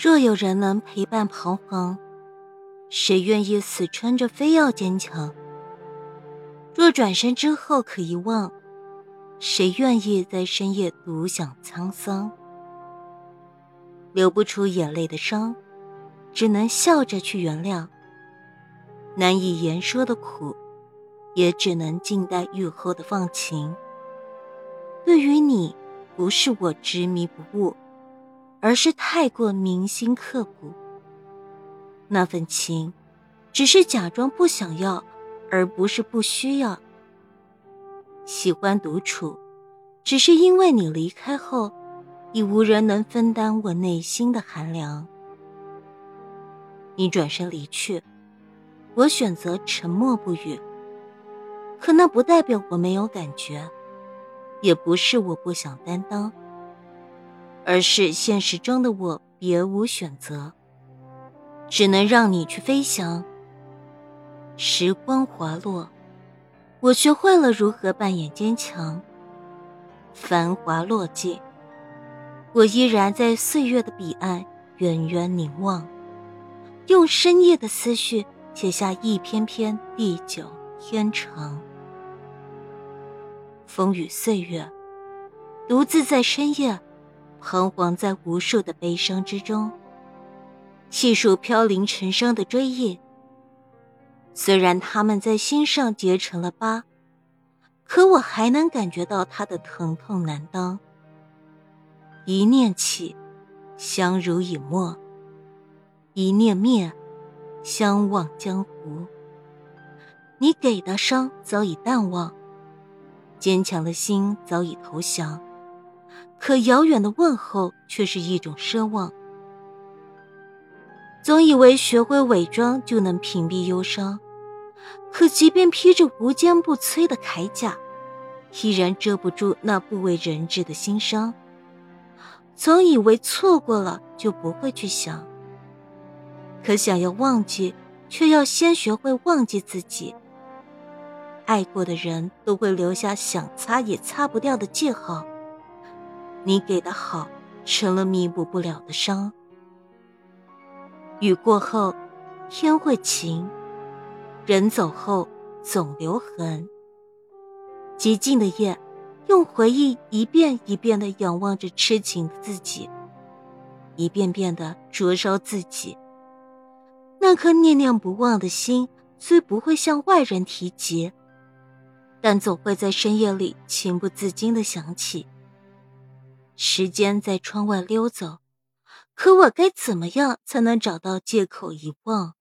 若有人能陪伴彷徨，谁愿意死撑着非要坚强？若转身之后可遗忘，谁愿意在深夜独享沧桑？流不出眼泪的伤，只能笑着去原谅；难以言说的苦，也只能静待愈后的放晴。对于你，不是我执迷不悟。而是太过铭心刻骨。那份情，只是假装不想要，而不是不需要。喜欢独处，只是因为你离开后，已无人能分担我内心的寒凉。你转身离去，我选择沉默不语。可那不代表我没有感觉，也不是我不想担当。而是现实中的我别无选择，只能让你去飞翔。时光滑落，我学会了如何扮演坚强。繁华落尽，我依然在岁月的彼岸远远凝望，用深夜的思绪写下一篇篇地久天长。风雨岁月，独自在深夜。彷徨在无数的悲伤之中，细数飘零成伤的追忆。虽然他们在心上结成了疤，可我还能感觉到他的疼痛难当。一念起，相濡以沫；一念灭，相忘江湖。你给的伤早已淡忘，坚强的心早已投降。可遥远的问候却是一种奢望。总以为学会伪装就能屏蔽忧伤，可即便披着无坚不摧的铠甲，依然遮不住那不为人知的心伤。总以为错过了就不会去想，可想要忘记，却要先学会忘记自己。爱过的人都会留下想擦也擦不掉的记号。你给的好，成了弥补不了的伤。雨过后，天会晴；人走后，总留痕。寂静的夜，用回忆一遍一遍的仰望着痴情的自己，一遍遍的灼烧自己。那颗念念不忘的心，虽不会向外人提及，但总会在深夜里情不自禁的想起。时间在窗外溜走，可我该怎么样才能找到借口遗忘？